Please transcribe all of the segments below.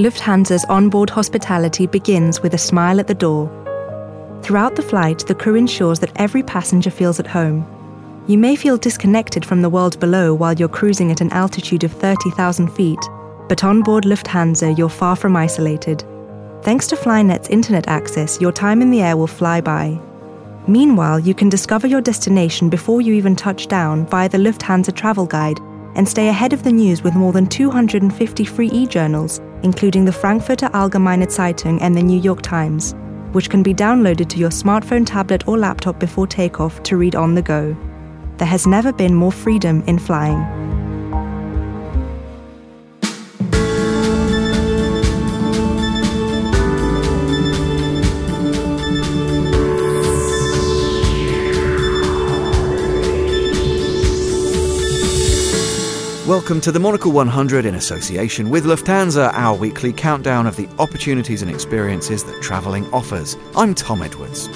Lufthansa's onboard hospitality begins with a smile at the door. Throughout the flight, the crew ensures that every passenger feels at home. You may feel disconnected from the world below while you're cruising at an altitude of 30,000 feet, but on board Lufthansa, you're far from isolated. Thanks to Flynet's internet access, your time in the air will fly by. Meanwhile, you can discover your destination before you even touch down via the Lufthansa travel guide and stay ahead of the news with more than 250 free e journals, including the Frankfurter Allgemeine Zeitung and the New York Times, which can be downloaded to your smartphone, tablet, or laptop before takeoff to read on the go. There has never been more freedom in flying. Welcome to the Monocle 100 in association with Lufthansa, our weekly countdown of the opportunities and experiences that travelling offers. I'm Tom Edwards.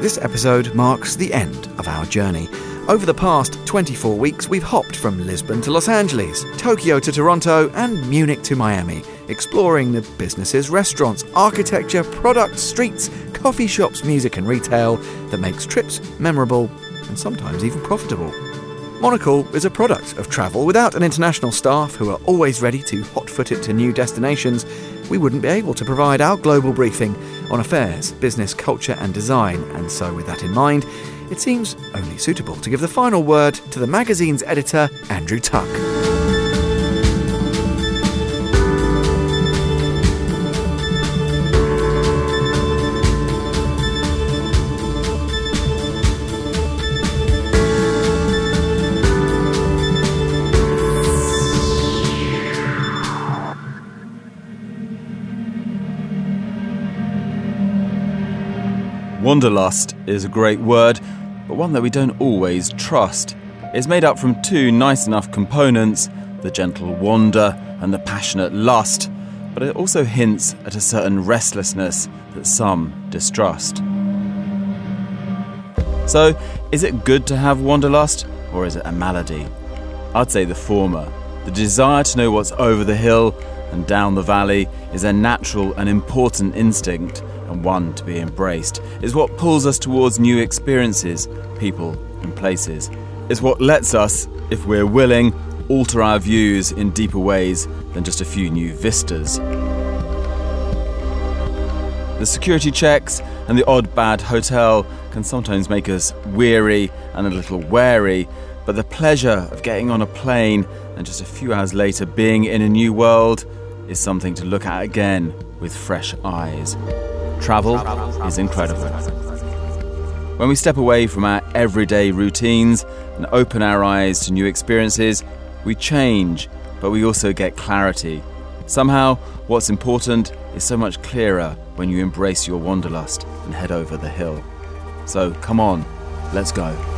This episode marks the end of our journey. Over the past 24 weeks, we've hopped from Lisbon to Los Angeles, Tokyo to Toronto, and Munich to Miami, exploring the businesses, restaurants, architecture, products, streets, coffee shops, music, and retail that makes trips memorable and sometimes even profitable. Monocle is a product of travel. Without an international staff who are always ready to hot foot it to new destinations, we wouldn't be able to provide our global briefing on affairs, business, culture, and design. And so, with that in mind, it seems only suitable to give the final word to the magazine's editor, Andrew Tuck. Wanderlust is a great word, but one that we don't always trust. It's made up from two nice enough components the gentle wander and the passionate lust, but it also hints at a certain restlessness that some distrust. So, is it good to have wanderlust, or is it a malady? I'd say the former. The desire to know what's over the hill and down the valley is a natural and important instinct and one to be embraced, is what pulls us towards new experiences, people, and places. Is what lets us, if we're willing, alter our views in deeper ways than just a few new vistas. The security checks and the odd bad hotel can sometimes make us weary and a little wary, but the pleasure of getting on a plane and just a few hours later being in a new world is something to look at again with fresh eyes. Travel is incredible. When we step away from our everyday routines and open our eyes to new experiences, we change, but we also get clarity. Somehow, what's important is so much clearer when you embrace your wanderlust and head over the hill. So come on, let's go.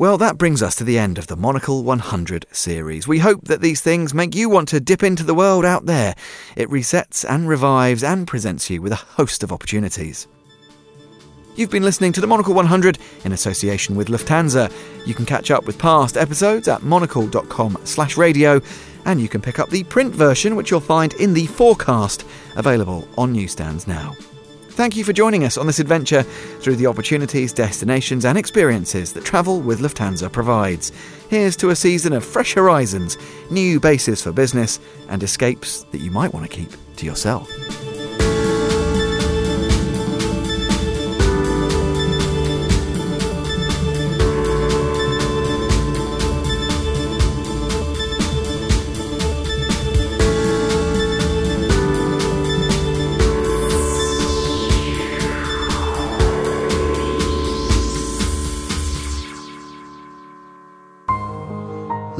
Well, that brings us to the end of the Monocle 100 series. We hope that these things make you want to dip into the world out there. It resets and revives and presents you with a host of opportunities. You've been listening to the Monocle 100 in association with Lufthansa. You can catch up with past episodes at monocle.com slash radio, and you can pick up the print version, which you'll find in the forecast, available on newsstands now. Thank you for joining us on this adventure through the opportunities, destinations, and experiences that travel with Lufthansa provides. Here's to a season of fresh horizons, new bases for business, and escapes that you might want to keep to yourself.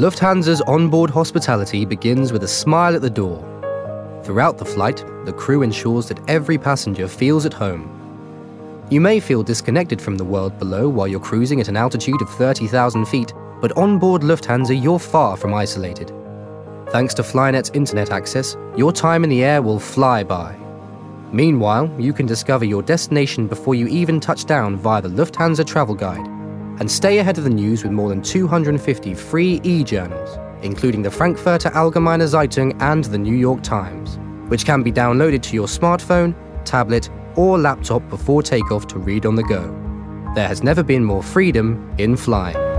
Lufthansa's onboard hospitality begins with a smile at the door. Throughout the flight, the crew ensures that every passenger feels at home. You may feel disconnected from the world below while you're cruising at an altitude of 30,000 feet, but on board Lufthansa, you're far from isolated. Thanks to Flynet's internet access, your time in the air will fly by. Meanwhile, you can discover your destination before you even touch down via the Lufthansa Travel Guide and stay ahead of the news with more than 250 free e journals, including the Frankfurter Allgemeine Zeitung and the New York Times, which can be downloaded to your smartphone, tablet, or laptop before takeoff to read on the go. There has never been more freedom in flying.